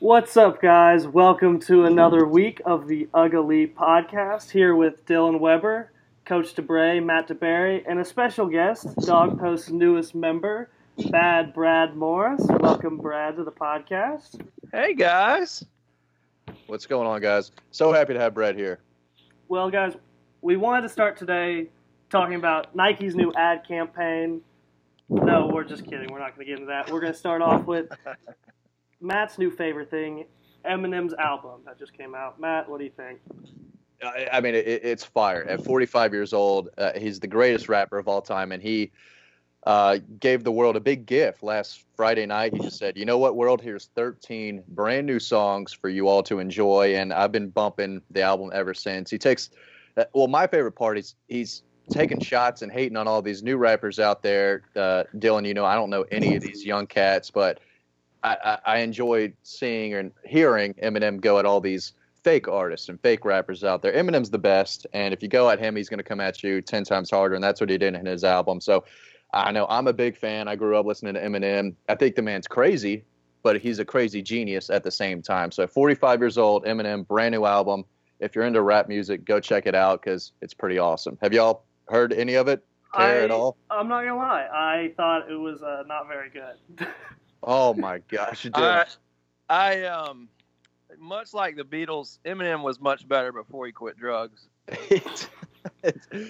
What's up, guys? Welcome to another week of the Ugly Podcast. Here with Dylan Weber, Coach DeBray, Matt DeBerry, and a special guest, Dog Post's newest member, Bad Brad Morris. Welcome, Brad, to the podcast. Hey guys. What's going on, guys? So happy to have Brad here. Well, guys, we wanted to start today talking about Nike's new ad campaign. No, we're just kidding. We're not going to get into that. We're going to start off with Matt's new favorite thing, Eminem's album that just came out. Matt, what do you think? I, I mean, it, it's fire. At 45 years old, uh, he's the greatest rapper of all time, and he uh, gave the world a big gift last Friday night. He just said, "You know what, world? Here's 13 brand new songs for you all to enjoy." And I've been bumping the album ever since. He takes, uh, well, my favorite part is he's taking shots and hating on all these new rappers out there. Uh, Dylan, you know, I don't know any of these young cats, but I, I, I enjoy seeing and hearing Eminem go at all these fake artists and fake rappers out there. Eminem's the best, and if you go at him, he's going to come at you ten times harder, and that's what he did in his album. So I know I'm a big fan. I grew up listening to Eminem. I think the man's crazy, but he's a crazy genius at the same time. So 45 years old, Eminem, brand new album. If you're into rap music, go check it out because it's pretty awesome. Have y'all heard any of it? Care I, at all? I'm not going to lie. I thought it was uh, not very good. Oh my gosh, you did. I, I um much like the Beatles, Eminem was much better before he quit drugs.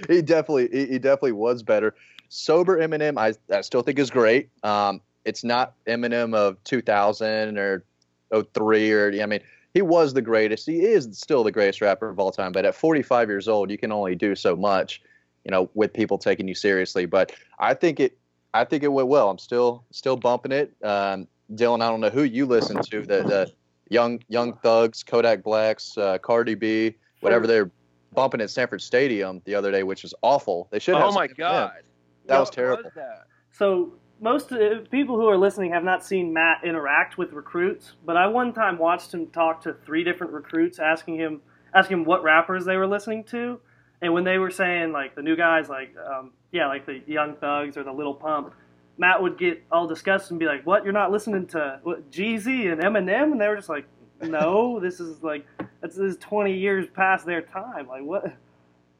he definitely he, he definitely was better. Sober Eminem, I, I still think is great. Um, it's not Eminem of 2000 or 03 or I mean he was the greatest. He is still the greatest rapper of all time. But at 45 years old, you can only do so much, you know, with people taking you seriously. But I think it I think it went well. I'm still still bumping it. Um, Dylan, I don't know who you listen to. The, the young young thugs, Kodak Blacks, uh, Cardi B, whatever they're bumping at Sanford Stadium the other day, which was awful. They should. Oh my some- god. that What was terrible. that? So most uh, people who are listening have not seen Matt interact with recruits, but I one time watched him talk to three different recruits, asking him asking him what rappers they were listening to, and when they were saying like the new guys, like um, yeah, like the Young Thugs or the Little Pump, Matt would get all disgusted and be like, "What? You're not listening to what, Jeezy and Eminem?" And they were just like, "No, this is like this is 20 years past their time. Like what?"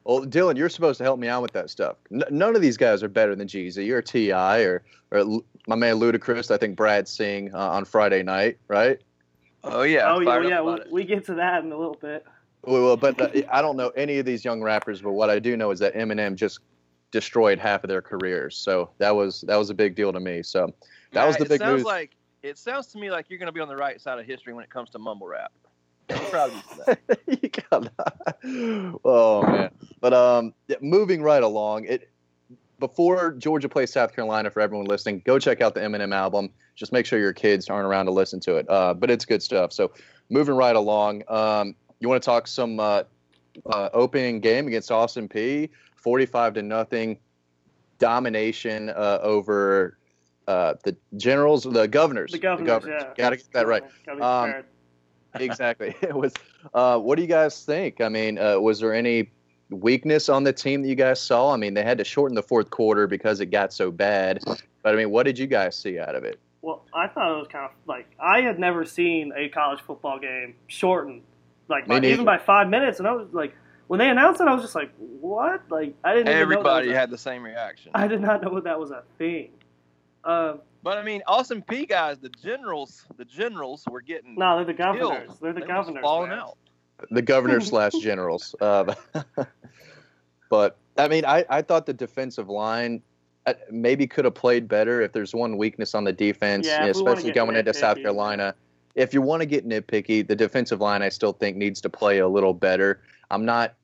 Well, Dylan, you're supposed to help me out with that stuff. N- none of these guys are better than Jeezy. You're Ti or or L- my man Ludacris. I think Brad Sing uh, on Friday night, right? Oh yeah. oh yeah, well, yeah. We, we get to that in a little bit. Well, but uh, I don't know any of these young rappers. But what I do know is that Eminem just destroyed half of their careers. So that was that was a big deal to me. So that was Yeah, the big it sounds news. like it sounds to me like you're going to be on the right side of history when it comes to mumble rap. I'm proud of you for that. you oh man but um moving right along it before georgia plays south carolina for everyone listening go check out the eminem album just make sure your kids aren't around to listen to it uh, but it's good stuff so moving right along um, you want to talk some uh, uh, opening game against austin peay 45 to nothing domination uh, over uh, the generals the governors The governors, yeah. gotta get that right Um, exactly. It was. Uh, what do you guys think? I mean, uh, was there any weakness on the team that you guys saw? I mean, they had to shorten the fourth quarter because it got so bad. But I mean, what did you guys see out of it? Well, I thought it was kind of like I had never seen a college football game shortened, like Me by, even by five minutes, and I was like, when they announced it, I was just like, what? Like I didn't. even know that Everybody was a- had the same reaction. I did not know that was a thing. Um, But I mean, Austin Peay guys, the generals, the generals were getting no, they're the governors. killed. They're the They were just governors. falling out. The governor slash generals. Um, but I mean, I, I thought the defensive line uh, maybe could have played better if there's one weakness on the defense, Yeah, you know, if we wanna especially going into South nitpicky. Carolina. If you want to get nitpicky, the defensive line I still think needs to play a little better. I'm not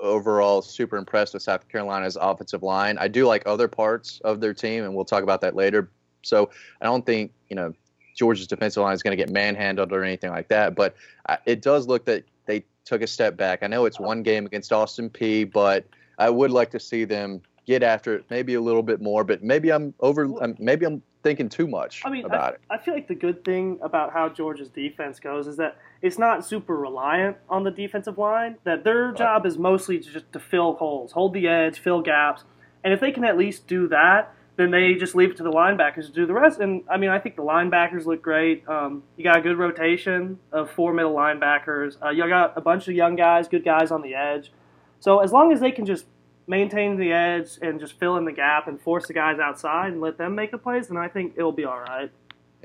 overall super impressed with South Carolina's offensive line. I do like other parts of their team, and we'll talk about that later. So I don't think you know Georgia's defensive line is going to get manhandled or anything like that. But uh, it does look that they took a step back. I know it's one game against Austin Peay, but I would like to see them get after it maybe a little bit more. But maybe I'm over. Maybe I'm thinking too much I mean, about I, it. I feel like the good thing about how Georgia's defense goes is that it's not super reliant on the defensive line. That their job is mostly to just to fill holes, hold the edge, fill gaps, and if they can at least do that, then they just leave it to the linebackers to do the rest. And I mean, I think the linebackers look great. Um, you got a good rotation of four middle linebackers. Uh, you got a bunch of young guys, good guys on the edge. So as long as they can just maintain the edge and just fill in the gap and force the guys outside and let them make the plays, then I think it'll be all right.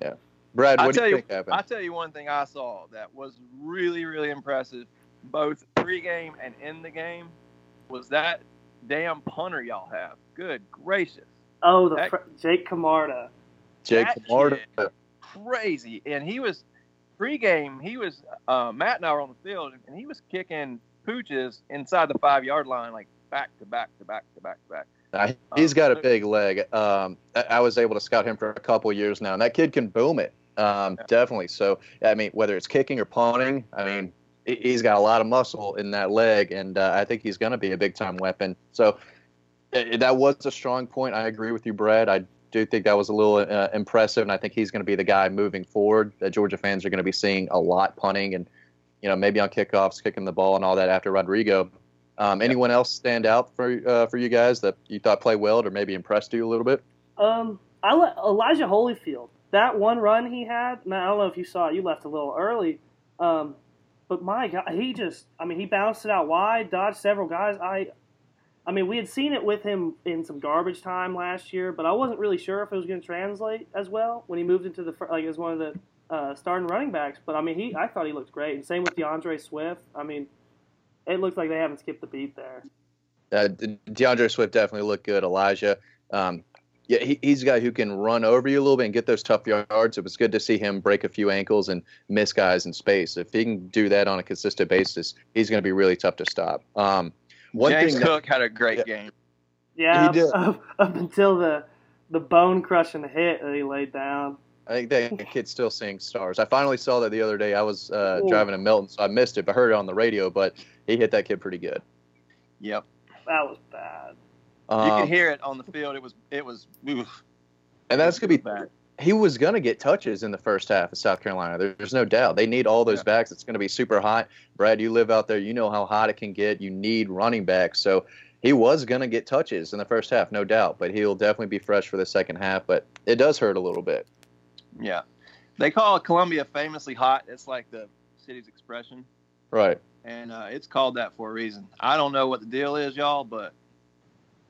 Yeah, Brad, what I do tell you you, think happened? I tell you one thing I saw that was really, really impressive, both pregame and in the game, was that damn punter y'all have. Good gracious, Oh, the That- fr- Jake Camarda. Jake that Camarda. crazy. And he was pregame. He was uh, Matt and I were on the field, and he was kicking pooches inside the five yard line, like back to back to back to back to back. He's Um, got a big leg. Um, I, was able to scout him for a couple years now, and that kid can boom it. Um, Yeah. Definitely. So, I mean, whether it's kicking or punting, I mean, he- he's got a lot of muscle in that leg, and uh, I think he's going to be a big time weapon. So, uh, that was a strong point. I agree with you, Brad. I do think that was a little uh, impressive, and I think he's going to be the guy moving forward that Georgia fans are going to be seeing a lot punting and, you know, maybe on kickoffs, kicking the ball and all that after Rodrigo. Um, anyone else stand out for uh, for you guys that you thought played well or maybe impressed you a little bit? Um, I let Elijah Holyfield. That one run he had. Now I don't know if you saw it. You left a little early. Um, but my God, he just. I mean, he bounced it out wide, dodged several guys. I. I mean, we had seen it with him in some garbage time last year, but I wasn't really sure if it was going to translate as well when he moved into the fir- like as one of the uh, starting running backs. But I mean, he I thought he looked great. And same with D'Andre Swift. I mean, it looks like they haven't skipped a beat there. Uh, D'Andre Swift definitely looked good. Elijah, um, yeah, he, he's a guy who can run over you a little bit and get those tough yards. It was good to see him break a few ankles and miss guys in space. If he can do that on a consistent basis, he's going to be really tough to stop. Um, one James thing that- Cook had a great Yeah. game. Yeah, He did. Up, up until the the bone crushing hit that he laid down. I think that kid's still seeing stars. I finally saw that the other day. I was uh, Ooh. driving to Milton, so I missed it, but heard it on the radio. But he hit that kid pretty good. Yep, That was bad. you Um, could hear it on the field. It was it was. Oof. and that's gonna be bad. he was going to get touches in the first half of South Carolina. There- There's no doubt. They need all those Yeah. backs. It's going to be super hot. Brad, you live out there. You know how hot it can get. You need running backs. So he was going to get touches in the first half, no doubt. But he'll definitely be fresh for the second half. But it does hurt a little bit. Yeah, they call Columbia famously hot. It's like the city's expression, Right. and uh, it's called that for a reason. I don't know what the deal is, y'all, but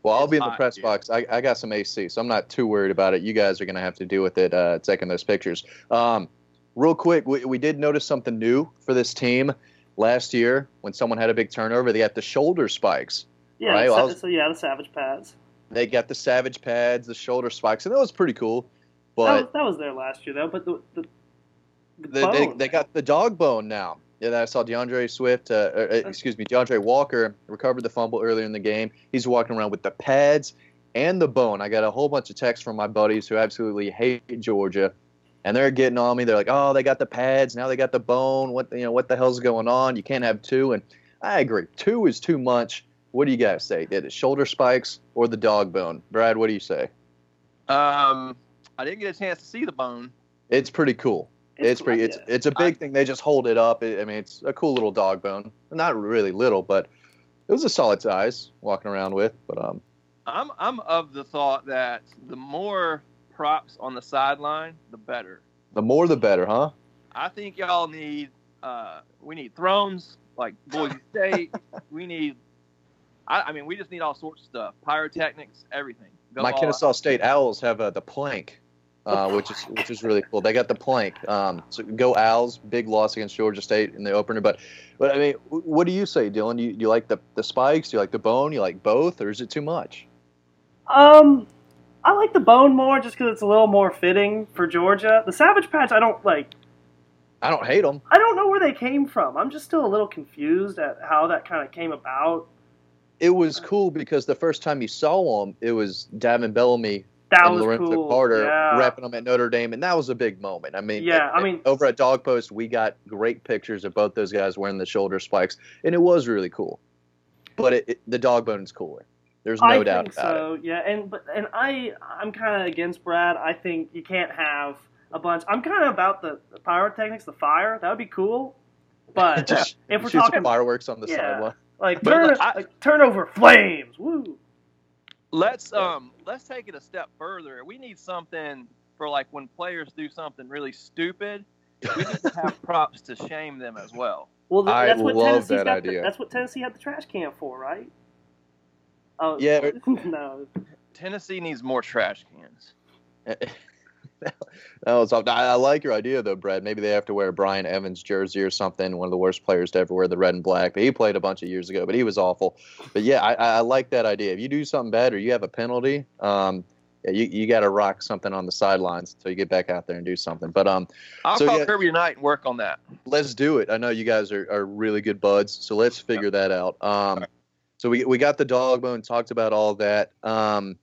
Well, I'll be in the press here. box. I, I got some AC, so I'm not too worried about it. You guys are going to have to deal with it uh, taking those pictures. Um, real quick, we, we did notice something new for this team last year when someone had a big turnover. They got the shoulder spikes. Yeah, Right, the well, was- so yeah, the Savage pads. They got the Savage pads, the shoulder spikes, and that was pretty cool. That, was, But that was there last year though. But the the, the they, they, bone, they got the dog bone now. Yeah, I saw D'Andre Swift, uh, or, uh, excuse me, D'Andre Walker recovered the fumble earlier in the game. He's walking around with the pads and the bone. I got a whole bunch of texts from my buddies who absolutely hate Georgia, and they're getting on me. They're like, "Oh, they got the pads, now they got the bone. What you know? What the hell's going on? You can't have two. And I agree, two is too much. What do you guys say? Did it shoulder spikes or the dog bone? Brad, what do you say? um, I didn't get a chance to see the bone. It's pretty cool. It's, pretty. It's it's a big thing. They just hold it up. I I mean, it's a cool little dog bone. Not really little, but it was a solid size walking around with. But um, I'm I'm of the thought that the more props on the sideline, the better. the more the better, huh? I think y'all need uh, we need thrones like Boise State. we need. I, I mean, we just need all sorts of stuff, pyrotechnics, everything. Go My Kennesaw out. State Owls have uh, the plank, uh, which is which is really cool. They got the plank. Um, so go Owls! Big loss against Georgia State in the opener. But but I mean, what do you say, Dylan? Do you, do you like the the spikes? Do you like the bone? You like both, or is it too much? Um, I like the bone more just because it's a little more fitting for Georgia. The Savage patch, I don't like. I don't hate them. I don't know where they came from. I'm just still a little confused at how that kind of came about. It was cool because the first time you saw them, it was Davin Bellamy That and was Lorenzo cool. Carter yeah. repping them at Notre Dame, and that was a big moment. I mean, Yeah, at- I mean- over at Dog Post, we got great pictures of both those guys wearing the shoulder spikes, and it was really cool. But it, it, the dog bone is cooler. There's no I doubt think about it. so. Yeah, and but and I I'm kind of against Brad. I think you can't have a bunch. I'm kind of about the, the pyrotechnics, the fire. That would be cool. But Just if we're talking fireworks on the Yeah. sideline. like turn look, I- like turn over flames, woo. Let's um let's take it a step further. We need something for like when players do something really stupid. We need to have props to shame them as well. Well, th- I that's what love Tennessee's that got the- that's what Tennessee had the trash can for, right? Oh Yeah, no. Tennessee needs more trash cans. that was I, I like your idea though, Brad. Maybe they have to wear a Brian Evans jersey or something. One of the worst players to ever wear the red and black. But he played a bunch of years ago, but he was awful. But yeah, I, I like that idea. If you do something bad or you have a penalty, um, yeah, you, you got to rock something on the sidelines until you get back out there and do something. But um, I'll So, call yeah. Kirby tonight and work on that. let's do it. I know you guys are, are really good buds, so let's figure that out. Um, so we we got the dog bone, talked about all that. Um,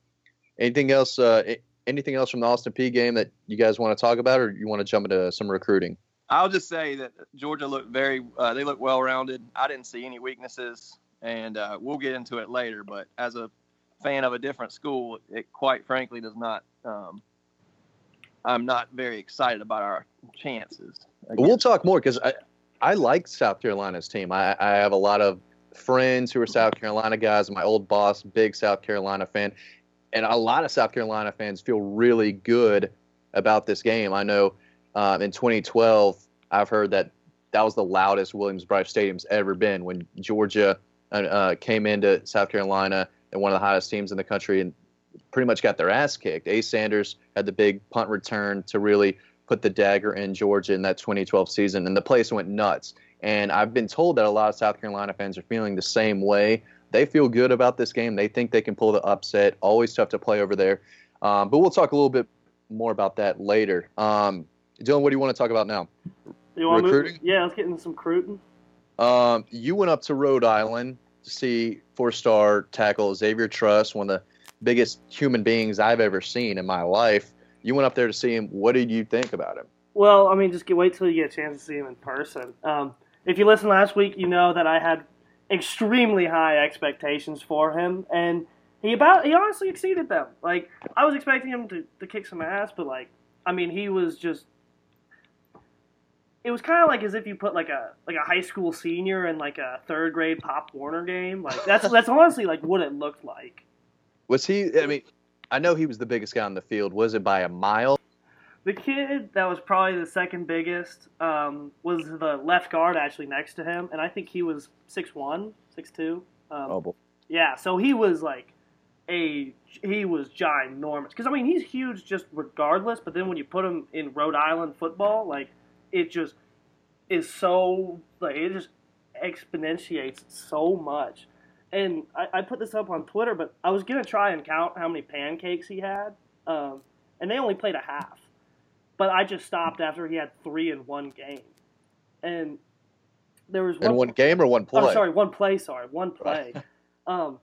anything else? Uh, anything else from the Austin Peay game that you guys want to talk about, or you want to jump into some recruiting? I'll just say that Georgia looked very, uh, they looked well rounded. I didn't see any weaknesses, and uh, we'll get into it later. But as a fan of a different school, it quite frankly does not. Um, I'm not very excited about our chances. We'll talk more because I I like South Carolina's team. I, I have a lot of friends who are South Carolina guys. My old boss, big South Carolina fan, and a lot of South Carolina fans feel really good about this game. I know um, in 2012, I've heard that that was the loudest Williams-Brice Stadium's ever been when Georgia uh, uh, came into South Carolina and one of the hottest teams in the country and pretty much got their ass kicked. Ace Sanders had the big punt return to really put the dagger in Georgia in that 2012 season, and the place went nuts. And I've been told that a lot of South Carolina fans are feeling the same way. They feel good about this game. They think they can pull the upset. Always tough to play over there. Um, but we'll talk a little bit more about that later. Um, Dylan, what do you want to talk about now? You move- Recruiting? Yeah, let's get into some recruiting. Um, you went up to Rhode Island to see four-star tackle Xavier Truss, one of the biggest human beings I've ever seen in my life. You went up there to see him. What did you think about him? Well, I mean, just get, wait till you get a chance to see him in person. Um, if you listened last week, you know that I had extremely high expectations for him, and he about he honestly exceeded them. Like I was expecting him to, to kick some ass, but like I mean, he was just. It was kind of like as if you put like a like a high school senior in like a third grade Pop Warner game. Like that's that's honestly like what it looked like. Was he? I mean, I know he was the biggest guy on the field. Was it by a mile? The kid that was probably the second biggest um, was the left guard actually next to him, and I think he was 6'1", 6'2". Um, Oh, boy. Yeah, so he was like a he was ginormous. Because I mean, he's huge just regardless. But then when you put him in Rhode Island football, like it just is so like it just exponentiates so much. And I, I put this up on Twitter, but I was gonna try and count how many pancakes he had, um, and they only played a half. But I just stopped after he had three in one game, and there was In one game or one play? Oh, sorry, one play. Sorry, one play. um,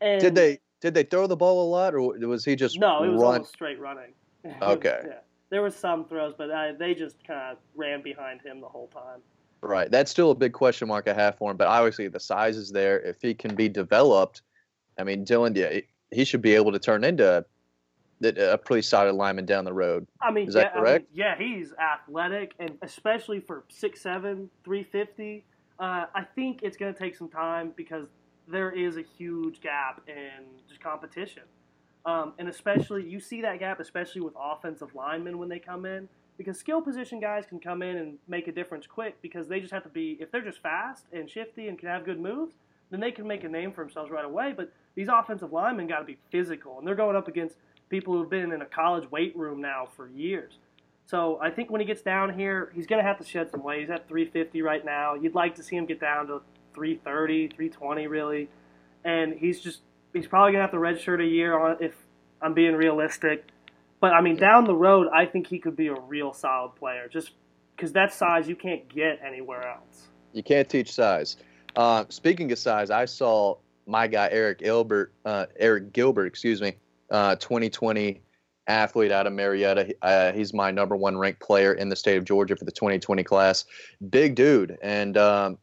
and Did they did they throw the ball a lot, or was he just No, it was run? all straight running. Okay. yeah, there was some throws, but uh, they just kind of ran behind him the whole time. Right. That's still a big question mark I have for him. But obviously, the size is there. If he can be developed, I mean, Dylan, yeah, he should be able to turn into a, a pretty solid lineman down the road. I mean, Is that yeah, I mean, correct? yeah, he's athletic, and especially for 6'7", 350, uh, I think it's going to take some time because there is a huge gap in just competition. Um, and especially, you see that gap, especially with offensive linemen when they come in, because skill position guys can come in and make a difference quick because they just have to be, if they're just fast and shifty and can have good moves, then they can make a name for themselves right away. But these offensive linemen got to be physical, and they're going up against people who've been in a college weight room now for years. So I think when he gets down here, he's going to have to shed some weight. He's at 350 right now. You'd like to see him get down to 330, 320 really. And he's just he's probably going to have to redshirt a year on if I'm being realistic. But I mean, down the road, I think he could be a real solid player just because that size you can't get anywhere else. You can't teach size. Uh, speaking of size, I saw my guy Eric Gilbert, uh, Eric Gilbert, excuse me, uh, 2020 athlete out of Marietta. Uh, he's my number one ranked player in the state of Georgia for the 2020 class. Big dude, and um,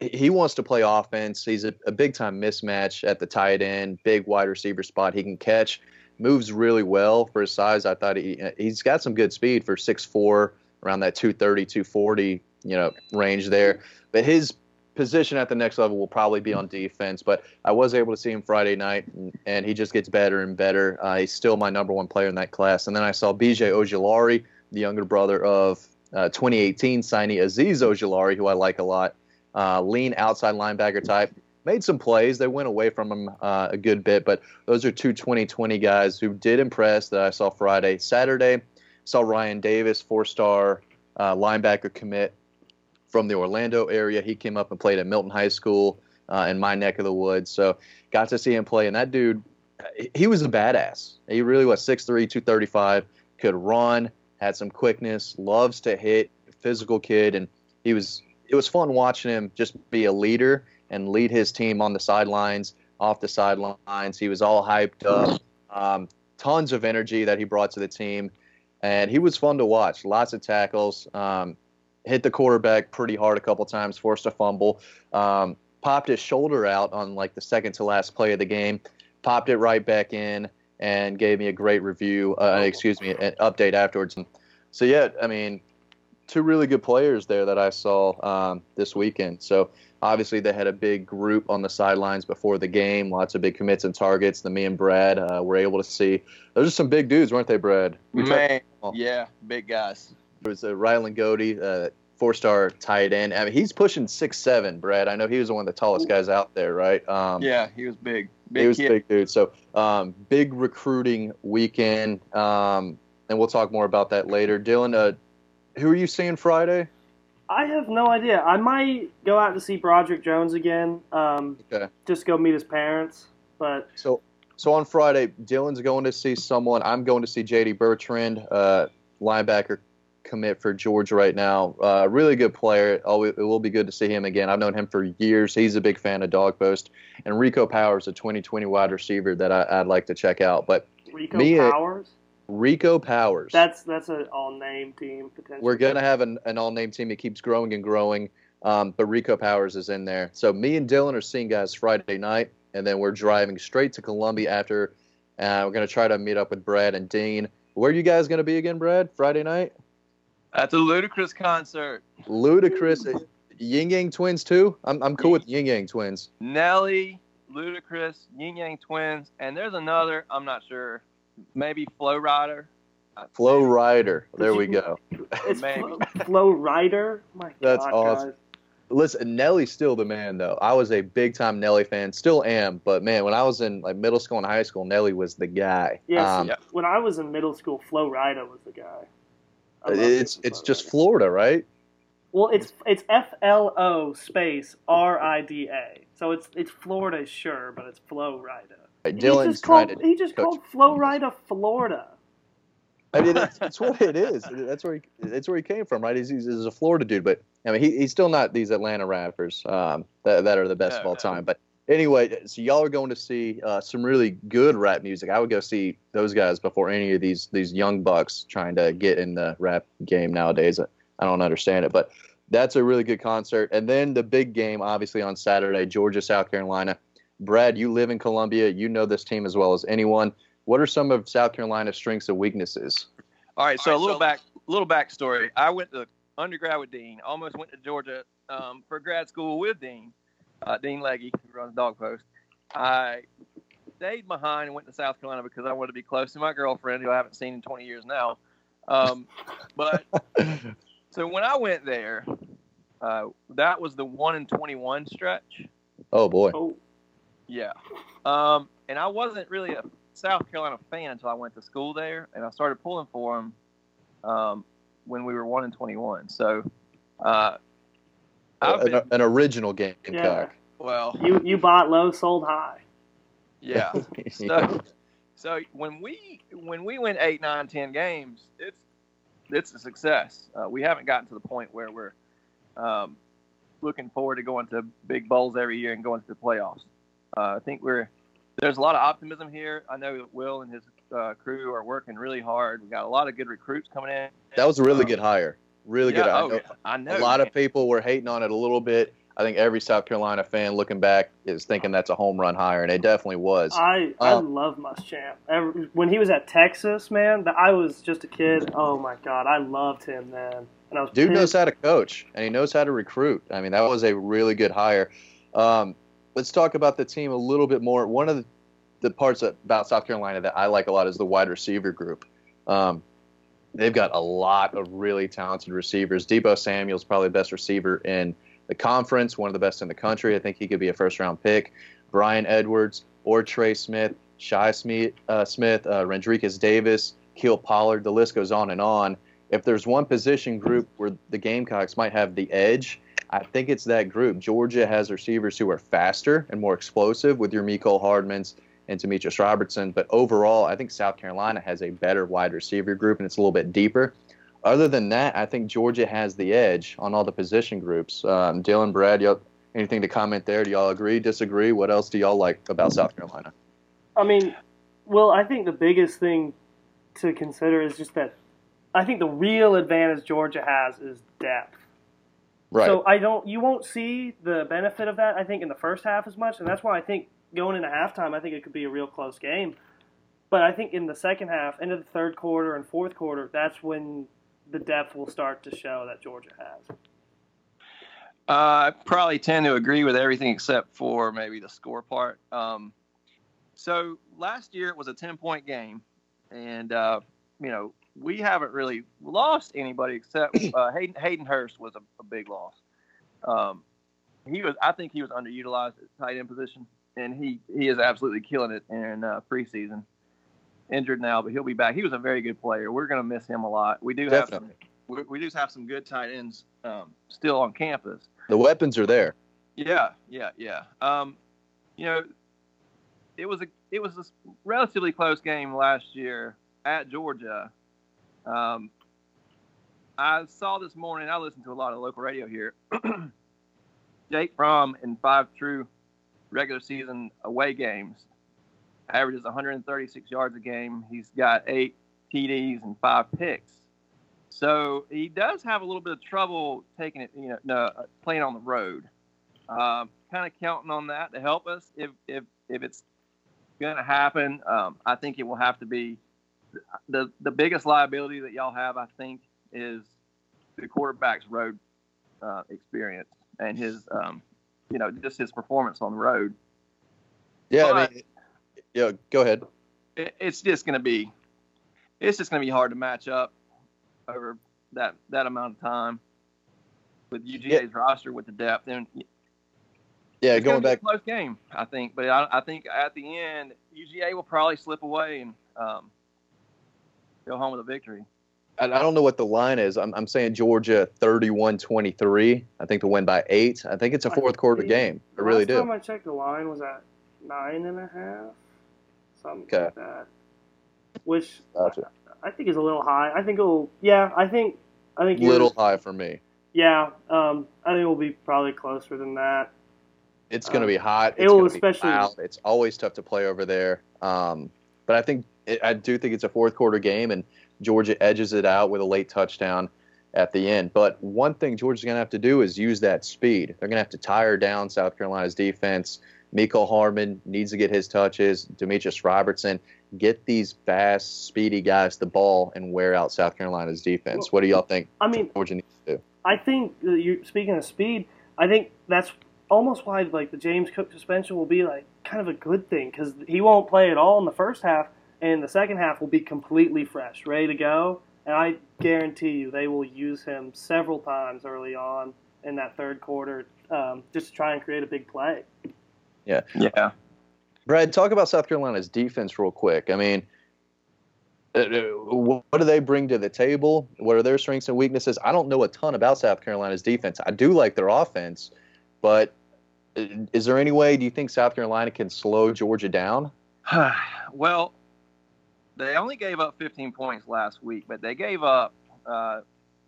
he- wants to play offense. He's a, a big time mismatch at the tight end, big wide receiver spot. He can catch, moves really well for his size. I thought he he's got some good speed for 6'4", around that 230, 240, you know, range there. But his position at the next level will probably be on defense. But I was able to see him Friday night, and, he just gets better and better. Uh, he's still my number one player in that class. And then I saw BJ Ojulari, the younger brother of uh, 2018 signee Azeez Ojulari, who I like a lot. Uh, lean outside linebacker type. Made some plays. They went away from him uh, a good bit, but those are two 2020 guys who did impress that I saw Friday. Saturday, saw Ryan Davis, four star uh, linebacker commit from the Orlando area. He came up and played at Milton High School uh, in my neck of the woods. So got to see him play, and that dude, he was a badass. He really was 6'3", 235, could run, had some quickness, loves to hit, physical kid, and he was. It was fun watching him just be a leader and lead his team on the sidelines, off the sidelines. He was all hyped up, um, tons of energy that he brought to the team, and he was fun to watch. Lots of tackles, um, hit the quarterback pretty hard a couple times, forced a fumble, um, popped his shoulder out on like the second to last play of the game, popped it right back in, and gave me a great review. Uh, excuse me, an update afterwards. So yeah, I mean, two really good players there that I saw um, this weekend. So obviously they had a big group on the sidelines before the game, lots of big commits and targets that me and Brad uh, were able to see. Those are some big dudes, weren't they, Brad? We Man, yeah, big guys. There was a uh, Ryland Goede, uh, four-star tight end. I mean, he's pushing six seven. Brad, I know he was one of the tallest guys out there, right? Um, yeah, he was big. big he was kid. big dude. So um, big recruiting weekend, um, and we'll talk more about that later. Dylan, uh, who are you seeing Friday? I have no idea. I might go out to see Broderick Jones again. Um, okay. Just go meet his parents. But so so on Friday, Dylan's going to see someone. I'm going to see JD Bertrand, uh, linebacker commit for Georgia right now. Uh, really good player. Oh, it will be good to see him again. I've known him for years. He's a big fan of Dog Post. And Rico Powers, a 2020 wide receiver that I, would like to check out. But Rico me, Powers. Rico Powers. That's that's an all name team potentially. We're gonna have an, an all name team. It keeps growing and growing. Um, but Rico Powers is in there. So me and Dylan are seeing guys Friday night, and then we're driving straight to Columbia after. Uh, we're gonna try to meet up with Brad and Dean. Where are you guys gonna be again, Brad? Friday night? At the Ludacris concert. Ludacris, Ying Yang Twins too. I'm I'm cool with Ying Yang Twins. Nelly, Ludacris, Ying Yang Twins, and there's another. I'm not sure maybe Flo Rida. Flo Rida. There we go. It's Flo, Flo Rida. My That's God, awesome. Guys. Listen, Nelly's still the man, though. I was a big time Nelly fan, still am. But man, when I was in like middle school and high school, Nelly was the guy. Yes, um, yeah. when I was in middle school, Flo Rida was the guy. It's it's just Florida, right? Well, it's it's F L O space R I D A. So it's it's Florida, sure, but it's Flo Rida. Dylan's he just trying called, to. He just called Flo Rida Florida. I mean, that's, that's, what it is. That's where he that's where he came from, right? He's, he's a Florida dude, but I mean, he, he's still not these Atlanta rappers um, that, that are the best of all time. But anyway, so y'all are going to see uh, some really good rap music. I would go see those guys before any of these these young bucks trying to get in the rap game nowadays. I don't understand it, but that's a really good concert. And then the big game, obviously on Saturday, Georgia South Carolina. Brad, you live in Columbia. You know this team as well as anyone. What are some of South Carolina's strengths and weaknesses? All right, so All right, a little so- back, little backstory. I went to undergrad with Dean. Almost went to Georgia um, for grad school with Dean, uh, Dean Leggy, who runs Dog Post. I stayed behind and went to South Carolina because I wanted to be close to my girlfriend, who I haven't seen in 20 years now. Um, but so when I went there, uh, that was the one in 21 stretch. Oh boy. Oh. Yeah. Um, and I wasn't really a South Carolina fan until I went to school there, and I started pulling for them um, when we were one and twenty-one. So, uh, an, an, original game, yeah. Well, you you bought low, sold high. Yeah. so, so when we when we win eight, nine, ten games, it's it's a success. Uh, we haven't gotten to the point where we're um, looking forward to going to big bowls every year and going to the playoffs. Uh, I think we're there's a lot of optimism here. I know that Will and his uh, crew are working really hard. We got a lot of good recruits coming in. That was a really um, good hire. Really yeah, good. Oh, I know, I know. A lot man. of people were hating on it a little bit. I think every South Carolina fan looking back is thinking that's a home run hire, and it definitely was. I I um, love Muschamp. When he was at Texas, man, I was just a kid. Oh my god, I loved him then. And I was Dude pissed. knows how to coach and he knows how to recruit. I mean, that was a really good hire. Um, let's talk about the team a little bit more. One of the, the parts about South Carolina that I like a lot is the wide receiver group. Um, they've got a lot of really talented receivers. Deebo Samuel's probably the best receiver in the conference, one of the best in the country. I think he could be a first round pick. Bryan Edwards or Trey Smith, Shi Smith, uh, Smith uh, Randrecous Davis, Kiel Pollard. The list goes on and on. If there's one position group where the Gamecocks might have the edge, I think it's that group. Georgia has receivers who are faster and more explosive with your Mecole Hardmans and Demetrius Robertson. But overall, I think South Carolina has a better wide receiver group and it's a little bit deeper. Other than that, I think Georgia has the edge on all the position groups. Um, Dylan, Brad, y'all, anything to comment there? Do y'all agree, disagree? What else do y'all like about South Carolina? I mean, well, I think the biggest thing to consider is just that I think the real advantage Georgia has is depth. Right. So I don't, you won't see the benefit of that. I think in the first half as much, and that's why I think going into halftime, I think it could be a real close game. But I think in the second half, into the third quarter and fourth quarter, that's when the depth will start to show that Georgia has. Uh, I probably tend to agree with everything except for maybe the score part. Um, so last year it was a 10 point game, and uh, you know we haven't really lost anybody except uh, Hayden, Hayden Hurst was a, a big loss. Um, he was, I think he was underutilized at tight end position, and he he is absolutely killing it in uh, preseason. Injured now, but he'll be back. He was a very good player. We're going to miss him a lot. We do have some, we, we do have some good tight ends um, still on campus. The weapons are there. Yeah, yeah, yeah. Um, you know, it was a it was a relatively close game last year at Georgia. Um, I saw this morning. I listened to a lot of local radio here. Jake Fromm and five true regular season away games averages 136 yards a game. He's got eight TDs and five picks. So he does have a little bit of trouble taking it, you know, uh, playing on the road. Um, kind of counting on that to help us if if if it's going to happen. Um, I think it will have to be the the biggest liability that y'all have. I think is the quarterback's road uh, experience and his, um, you know, just his performance on the road. Yeah, I mean, yeah. Go ahead. It, it's just going to be, it's just going to be hard to match up over that that amount of time with UGA's roster with the depth and Yeah, going back. close game, I think. But I, I think at the end, UGA will probably slip away and um, go home with a victory. I I don't know what the line is. I'm, I'm saying Georgia 31 23. I think to win by eight. I think it's a fourth quarter game. I really Last do. time I checked, the line was at nine and a half, something Okay. like that. Which Gotcha. I think is a little high. I think it'll, yeah, I think, I think Little high for me. yeah. Um, I think it'll be probably closer than that. It's going to Um, be hot. it will especially- It's always tough to play over there. Um, but I think it, I do think it's a fourth quarter game, and Georgia edges it out with a late touchdown at the end. But one thing Georgia's going to have to do is use that speed. They're going to have to tire down South Carolina's defense. Mecole Hardman needs to get his touches. Demetrius Robertson get these fast, speedy guys the ball and wear out South Carolina's defense. What do y'all think I mean, Georgia needs to do? I think you're speaking of speed. I think that's almost why like the James Cook suspension will be like kind of a good thing because he won't play at all in the first half, and the second half will be completely fresh, ready to go. And I guarantee you, they will use him several times early on in that third quarter, um, just to try and create a big play. Yeah. Yeah. Brad, talk about South Carolina's defense real quick. I mean, uh, uh, what do they bring to the table? What are their strengths and weaknesses? I don't know a ton about South Carolina's defense. I do like their offense, but uh, is there any way do you think South Carolina can slow Georgia down? well, they only gave up 15 points last week, but they gave up. Uh,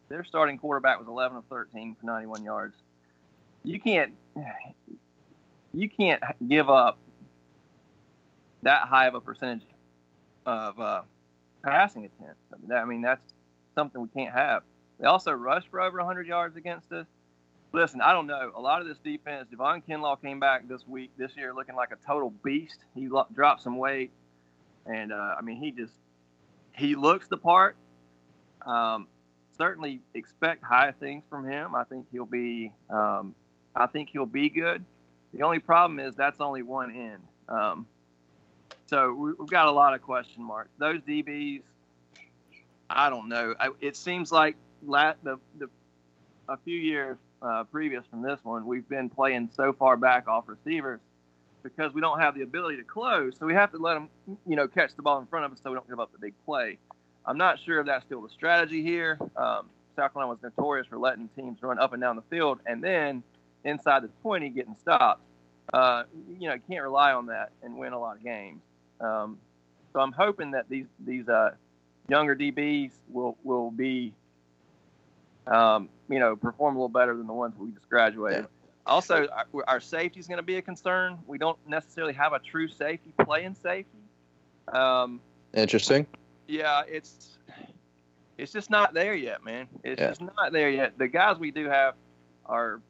their starting quarterback was 11 of 13 for 91 yards. You can't, you can't give up that high of a percentage of uh, passing attempts. I mean, that, I mean, that's something we can't have. They also rushed for over 100 yards against us. Listen, I don't know. A lot of this defense, Javon Kinlaw came back this week, this year, looking like a total beast. He dropped some weight, and uh, I mean, he just he looks the part. Um, certainly expect high things from him. I think he'll be, um, I think he'll be good. The only problem is that's only one end. Um, so we've got a lot of question marks. Those DBs, I don't know. I, it seems like la- the, the a few years uh, previous from this one, we've been playing so far back off receivers because we don't have the ability to close. So we have to let them, you know, catch the ball in front of us so we don't give up the big play. I'm not sure if that's still the strategy here. Um, South Carolina was notorious for letting teams run up and down the field and then inside the 20 getting stopped. Uh, you know, you can't rely on that and win a lot of games. Um, so I'm hoping that these these uh, younger DBs will will be, um, you know, perform a little better than the ones we just graduated. Also, our, our safety is going to be a concern. We don't necessarily have a true safety playing safety. Um, Interesting. Yeah, it's it's just not there yet, man. It's yeah. just not there yet. The guys we do have are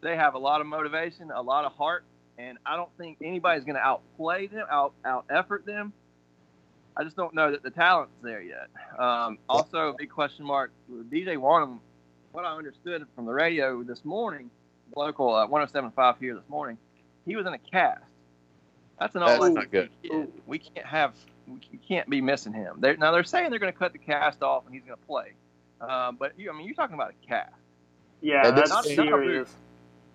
they have a lot of motivation, a lot of heart, and I don't think anybody's going to outplay them, out out effort them. I just don't know that the talent's there yet. Um, also, a big question mark DJ Wonnum. What I understood from the radio this morning, local uh, 107.5 here this morning, he was in a cast. That's an all. That's not good. We can't have. We can't be missing him. They're, now they're saying they're going to cut the cast off and he's going to play. Um, but you, I mean, you're talking about a cast. Yeah, that's not, serious. Not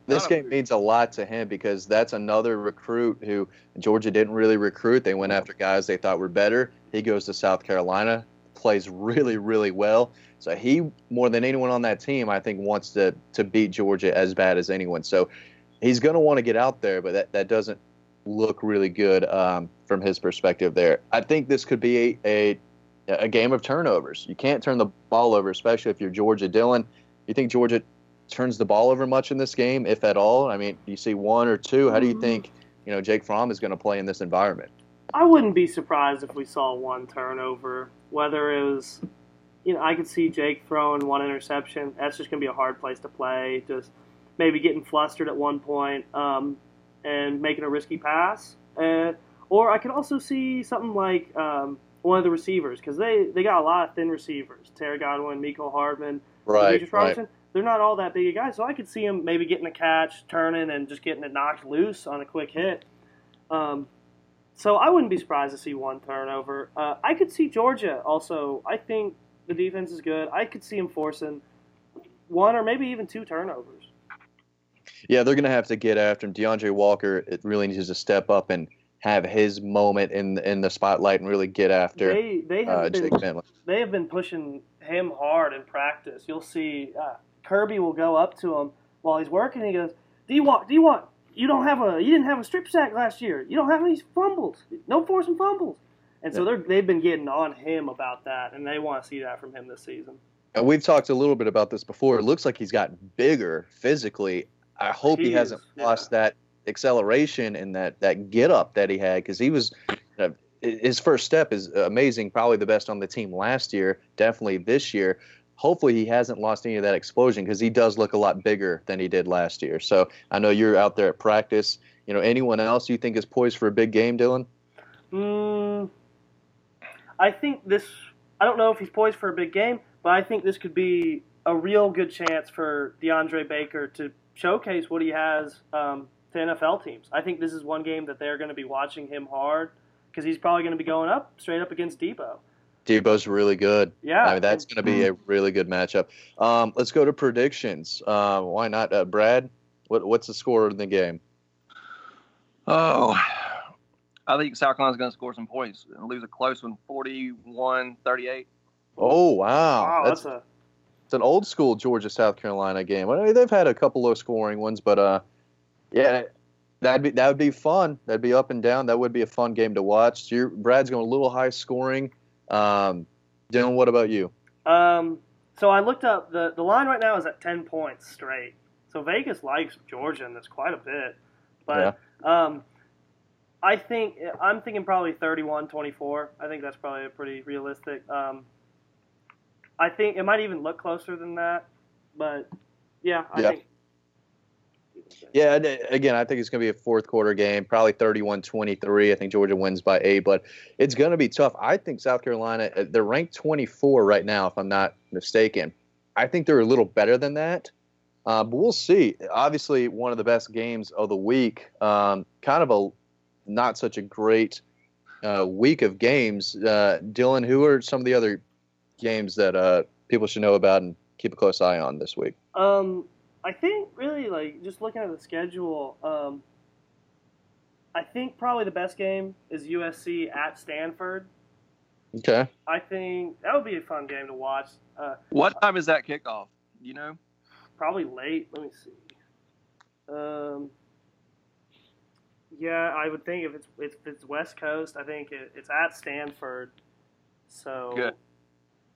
this game means a lot to him because that's another recruit who Georgia didn't really recruit. They went after guys they thought were better. He goes to South Carolina, plays really, really well. So he, more than anyone on that team, I think wants to to beat Georgia as bad as anyone. So he's going to want to get out there, but that, that doesn't look really good um, from his perspective there. I think this could be a, a a game of turnovers. You can't turn the ball over, especially if you're Georgia. Dylan, you think Georgia turns the ball over much in this game, if at all? I mean, you see one or two. How do you think you know Jake Fromm is going to play in this environment? I wouldn't be surprised if we saw one turnover. Whether it was, you know, I could see Jake throwing one interception. That's just going to be a hard place to play. Just maybe getting flustered at one point um, and making a risky pass. Uh, or I could also see something like um, one of the receivers because they, they got a lot of thin receivers. Terry Godwin, Mecole Hardman, right. Right they're not all that big a guy. So I could see him maybe getting a catch, turning, and just getting it knocked loose on a quick hit. Um, so I wouldn't be surprised to see one turnover. Uh, I could see Georgia also. I think the defense is good. I could see him forcing one or maybe even two turnovers. Yeah, they're going to have to get after him. D'Andre Walker it really needs to step up and have his moment in in the spotlight and really get after they, they have uh, been, They have been pushing him hard in practice. You'll see uh, Kirby will go up to him while he's working. He goes, "Do you want? Do you want? You don't have a. You didn't have a strip sack last year. You don't have any fumbles. No forcing fumbles." And so they're, they've been getting on him about that, and they want to see that from him this season. And we've talked a little bit about this before. It looks like he's gotten bigger physically. I hope he, he hasn't lost that acceleration and that that get up that he had because he was. You know, his first step is amazing, probably the best on the team last year, definitely this year hopefully he hasn't lost any of that explosion because he does look a lot bigger than he did last year. So I know you're out there at practice. You know, anyone else you think is poised for a big game, Dylan? Mm, I think this. I don't know if he's poised for a big game, but I think this could be a real good chance for DeAndre Baker to showcase what he has um, to NFL teams. I think this is one game that they're going to be watching him hard because he's probably going to be going up straight up against Deebo. Deebo's really good. Yeah, I mean that's going to be a really good matchup. Um, let's go to predictions. Uh, why not, uh, Brad? What, what's the score in the game? Oh, I think South Carolina's going to score some points and lose a close one, 41-38. Oh wow, wow that's, that's a it's an old school Georgia South Carolina game. I mean, they've had a couple low scoring ones, but uh, yeah, that'd be that would be fun. That'd be up and down. That would be a fun game to watch. So your, Brad's going a little high scoring. Um, Dylan, what about you? Um, so I looked up the the line right now is at ten points straight. So Vegas likes Georgia, and that's quite a bit. But yeah. um, I think I'm thinking probably 31-24. I think that's probably a pretty realistic. Um, I think it might even look closer than that, but yeah, I yeah. think Yeah, uh, again, I think it's going to be a fourth quarter game, probably 31 23. I think Georgia wins by eight, but it's going to be tough. I think South Carolina, uh, they're ranked 24 right now, if I'm not mistaken. I think they're a little better than that, uh, but we'll see. Obviously, one of the best games of the week, um, kind of a not such a great uh, week of games. Uh, Dylan, who are some of the other games that uh, people should know about and keep a close eye on this week? Um, I think really like just looking at the schedule. Um, I think probably the best game is USC at Stanford. Okay. I think that would be a fun game to watch. Uh, What time is that kickoff? You know? probably late. Let me see. Um, yeah, I would think if it's if it's West Coast, I think it, it's at Stanford. So Good.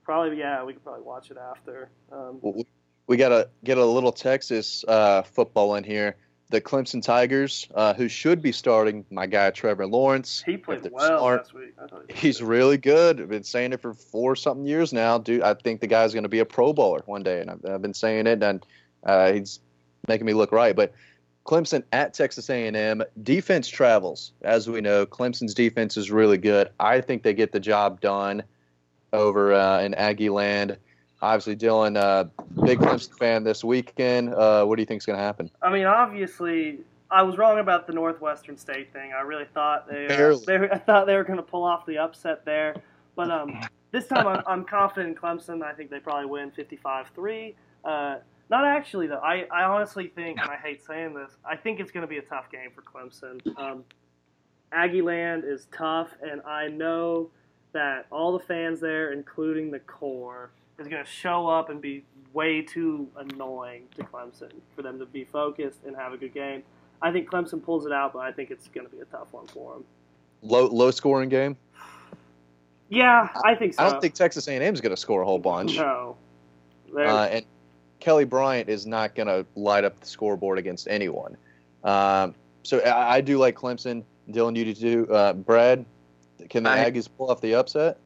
probably yeah, we could probably watch it after. Um, Well, we- got to get a little Texas uh, football in here. The Clemson Tigers, uh, who should be starting my guy Trevor Lawrence. he played well smart. last week. I thought he He's really good. I've been saying it for four something years now, dude. I think the guy's going to be a Pro Bowler one day, and I've, I've been saying it, and uh, he's making me look right. But Clemson at Texas A&M, defense travels. As we know, Clemson's defense is really good. I think they get the job done over uh, in Aggie land. Obviously, Dylan, uh, big Clemson fan this weekend. Uh, what do you think is going to happen? I mean, obviously, I was wrong about the Northwestern State thing. I really thought they, uh, they I thought they were going to pull off the upset there, but um, this time I'm, I'm confident in Clemson. I think they probably win 55-3. Uh, not actually though. I, I honestly think, and I hate saying this, I think it's going to be a tough game for Clemson. Um, Aggie Land is tough, and I know that all the fans there, including the Corps, is going to show up and be way too annoying to Clemson for them to be focused and have a good game. I think Clemson pulls it out, but I think it's going to be a tough one for them. Low low scoring game. Yeah, I think so. I don't think Texas A&M is going to score a whole bunch. no. Uh, and Kelly Bryant is not going to light up the scoreboard against anyone. Um, so I, I do like Clemson. Dylan, you do too. Uh, Brad, can the I- Aggies pull off the upset?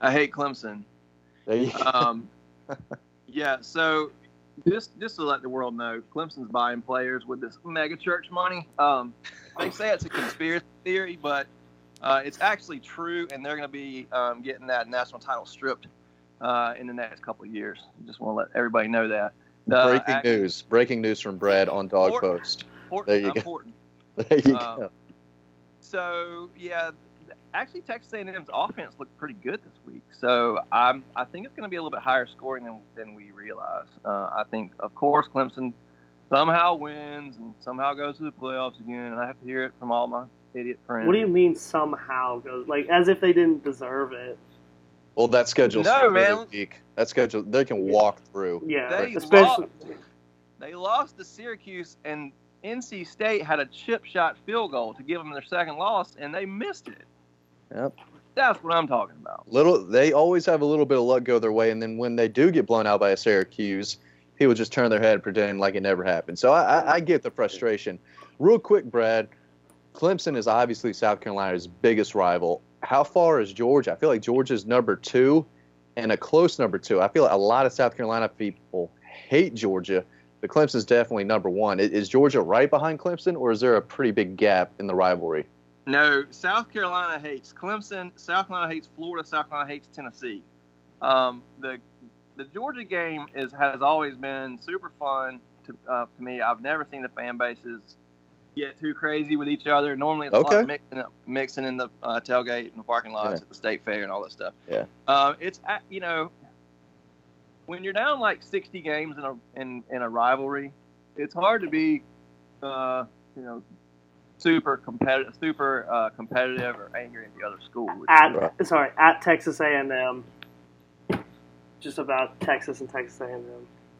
I hate Clemson. There you go. Um, yeah, so just just to let the world know, Clemson's buying players with this mega church money. Um, they say it's a conspiracy theory, but uh, it's actually true, and they're going to be um, getting that national title stripped uh, in the next couple of years. Just want to let everybody know that. The Breaking Ag- news. Breaking news from Brad on Dog. Post. There you go. There you Um, go. So yeah, actually Texas A&M's offense looked pretty good this week. So I'm I think it's going to be a little bit higher scoring than, than we realize. Uh, I think of course Clemson somehow wins and somehow goes to the playoffs again, and I have to hear it from all my idiot friends. what do you mean somehow goes like as if they didn't deserve it? Well, that schedule's No, really man. weak. That schedule, they can walk through. Yeah, They especially They lost to Syracuse, and NC State had a chip shot field goal to give them their second loss, and they missed it. Yep. That's what I'm talking about. Little, they always have a little bit of luck go their way, and then when they do get blown out by a Syracuse, people just turn their head and pretend like it never happened. So I, I, I get the frustration. Real quick, Brad, Clemson is obviously South Carolina's biggest rival. How far is Georgia? I feel like Georgia's number two, and a close number two. I feel like a lot of South Carolina people hate Georgia, but Clemson's definitely number one. Is Georgia right behind Clemson, or is there a pretty big gap in the rivalry? No, South Carolina hates Clemson. South Carolina hates Florida. South Carolina hates Tennessee. Um, the the Georgia game is has always been super fun to, uh, to me. I've never seen the fan bases get too crazy with each other. Normally, it's a lot of mixing, up, mixing in the uh, tailgate and the parking lots Yeah. at the state fair and all that stuff. Yeah. Uh, it's you know when you're down like 60 games in a in, in a rivalry, it's hard to be uh, you know super competitive, super uh, competitive or angry at the other school. at Right. sorry at Texas A&M. Just about Texas and Texas A&M.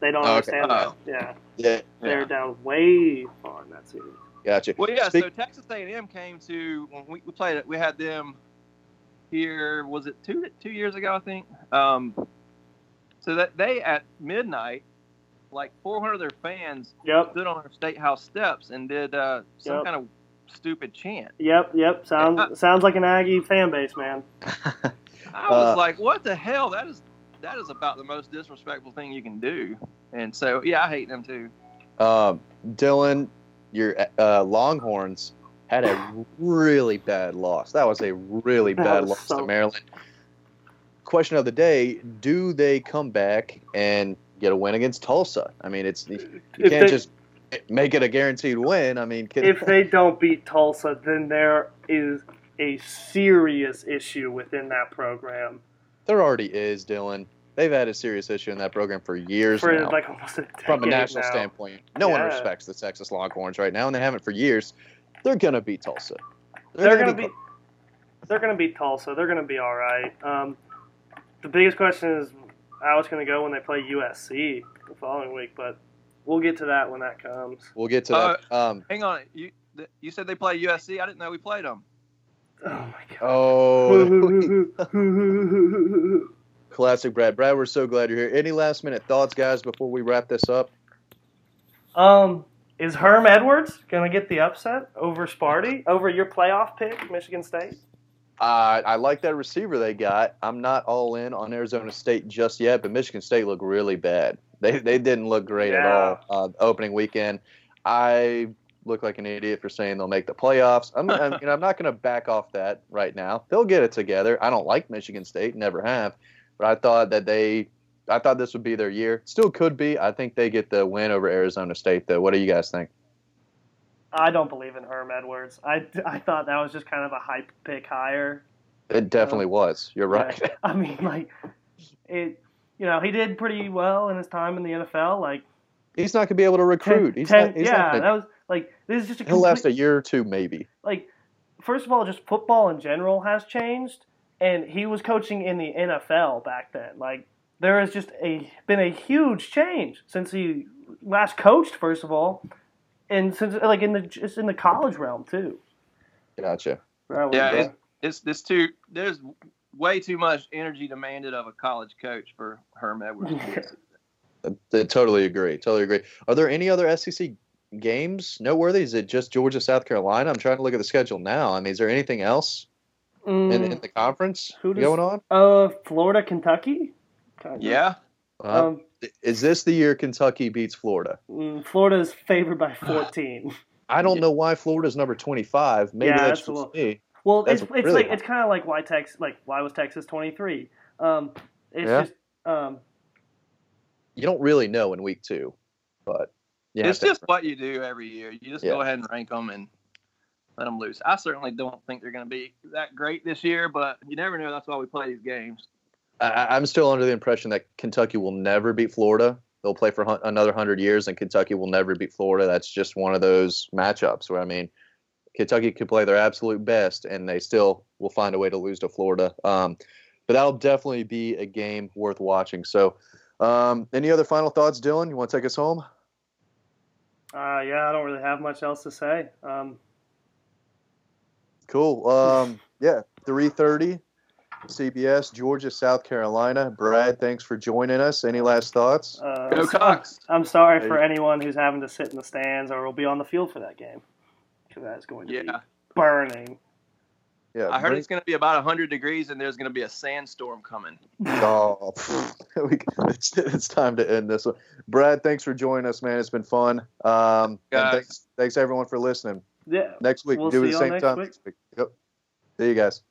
They don't Oh, okay. understand Oh. that. Yeah, Yeah, they're Yeah. down way far in that series. gotcha. Well, yeah. Speak- so Texas A&M came to when we, we played it. We had them here. Was it two two years ago? I think. Um, so that they at midnight, like 400 of their fans Yep, stood on our state house steps and did uh, some Yep. kind of stupid chant. yep, yep. Sounds Yeah. sounds like an Aggie fan base, man. I was Uh, like, "What the hell? That is that is about the most disrespectful thing you can do." And so, yeah, I hate them too. Um, Dylan, your uh, Longhorns had a really bad loss. That was a really bad loss so- to Maryland. Question of the day: Do they come back and get a win against Tulsa? I mean, it's you If can't they- just make it a guaranteed win. I mean, if they don't beat Tulsa, then there is a serious issue within that program there already is, Dylan. They've had a serious issue in that program for years for now. like almost a decade from a national now. standpoint. No one respects the Texas Longhorns right now, and they haven't for years. They're gonna beat Tulsa. They're gonna gonna be. They're gonna beat Tulsa. They're gonna be all right. Um, the biggest question is how it's gonna go when they play USC the following week, but we'll get to that when that comes. We'll get to Uh, that. Um, Hang on, you th- you said they play USC. I didn't know we played them. Oh my god. oh, classic Brad. Brad, we're so glad you're here. Any last minute thoughts, guys, before we wrap this up? um, is Herm Edwards gonna get the upset over Sparty over your playoff pick, Michigan State? Uh, I like that receiver they got. I'm not all in on Arizona State just yet, but Michigan State looked really bad. They they didn't look great at all uh, opening weekend. I look like an idiot for saying they'll make the playoffs. I'm I'm, you know, I'm not going to back off that right now. They'll get it together. I don't like Michigan State, never have, but I thought that they. I thought this would be their year. Still could be. I think they get the win over Arizona State, though. What do you guys think? I don't believe in Herm Edwards. I, I thought that was just kind of a hype pick hire. It definitely was. You're right. Yeah. I mean, like it. You know, he did pretty well in his time in the NFL. Like He's not going to be able to recruit. He's ten, not, he's yeah, not gonna, that was like this is just a he'll last a year or two, maybe. like first of all, just football in general has changed, and he was coaching in the NFL back then. Like there has just a been a huge change since he last coached. First of all, and since like in the just in the college realm too. Gotcha. Yeah, like, it's, it's this too. There's way too much energy demanded of a college coach for Herm Edwards. I, I totally agree. Totally agree. Are there any other SEC games noteworthy? Is it just Georgia, South Carolina? I'm trying to look at the schedule now. I mean, is there anything else mm, in, in the conference Who does- going on? uh, Florida, Kentucky. Kind of. yeah, Uh, Um, is this the year Kentucky beats Florida? mm, Florida is favored by 14. I don't know why Florida's number 25. Maybe Yeah, that's that's just a little- me. Well, That's it's it's really like high. it's kind of like why Tex like why was Texas 23? Um, it's Yeah. just um, You don't really know in week two, but yeah, it's just what you do every year. You just Yeah. go ahead and rank them and let them loose. I certainly don't think they're going to be that great this year, but you never know. That's why we play these games. I, I'm still under the impression that Kentucky will never beat Florida. They'll play for hun- another hundred years, and Kentucky will never beat Florida. That's just one of those matchups where I mean, Kentucky could play their absolute best, and they still will find a way to lose to Florida. Um, but that'll definitely be a game worth watching. So, um, any other final thoughts, Dylan? You want to take us home? uh, yeah, I don't really have much else to say. Um, Cool. Um, yeah, three thirty, CBS, Georgia, South Carolina. Brad, thanks for joining us. Any last thoughts? uh, Go Cocks. I'm sorry There for anyone who's having to sit in the stands or will be on the field for that game because that is going to be Yeah, burning. Yeah, I heard bring- it's going to be about 100 degrees and there's going to be a sandstorm coming. Oh, it's, it's time to end this one. Brad, thanks for joining us, man. It's been fun. Um, and Guys. thanks, thanks everyone for listening. Yeah. Next week, We'll do it the same time. week. next week. Yep. See you guys.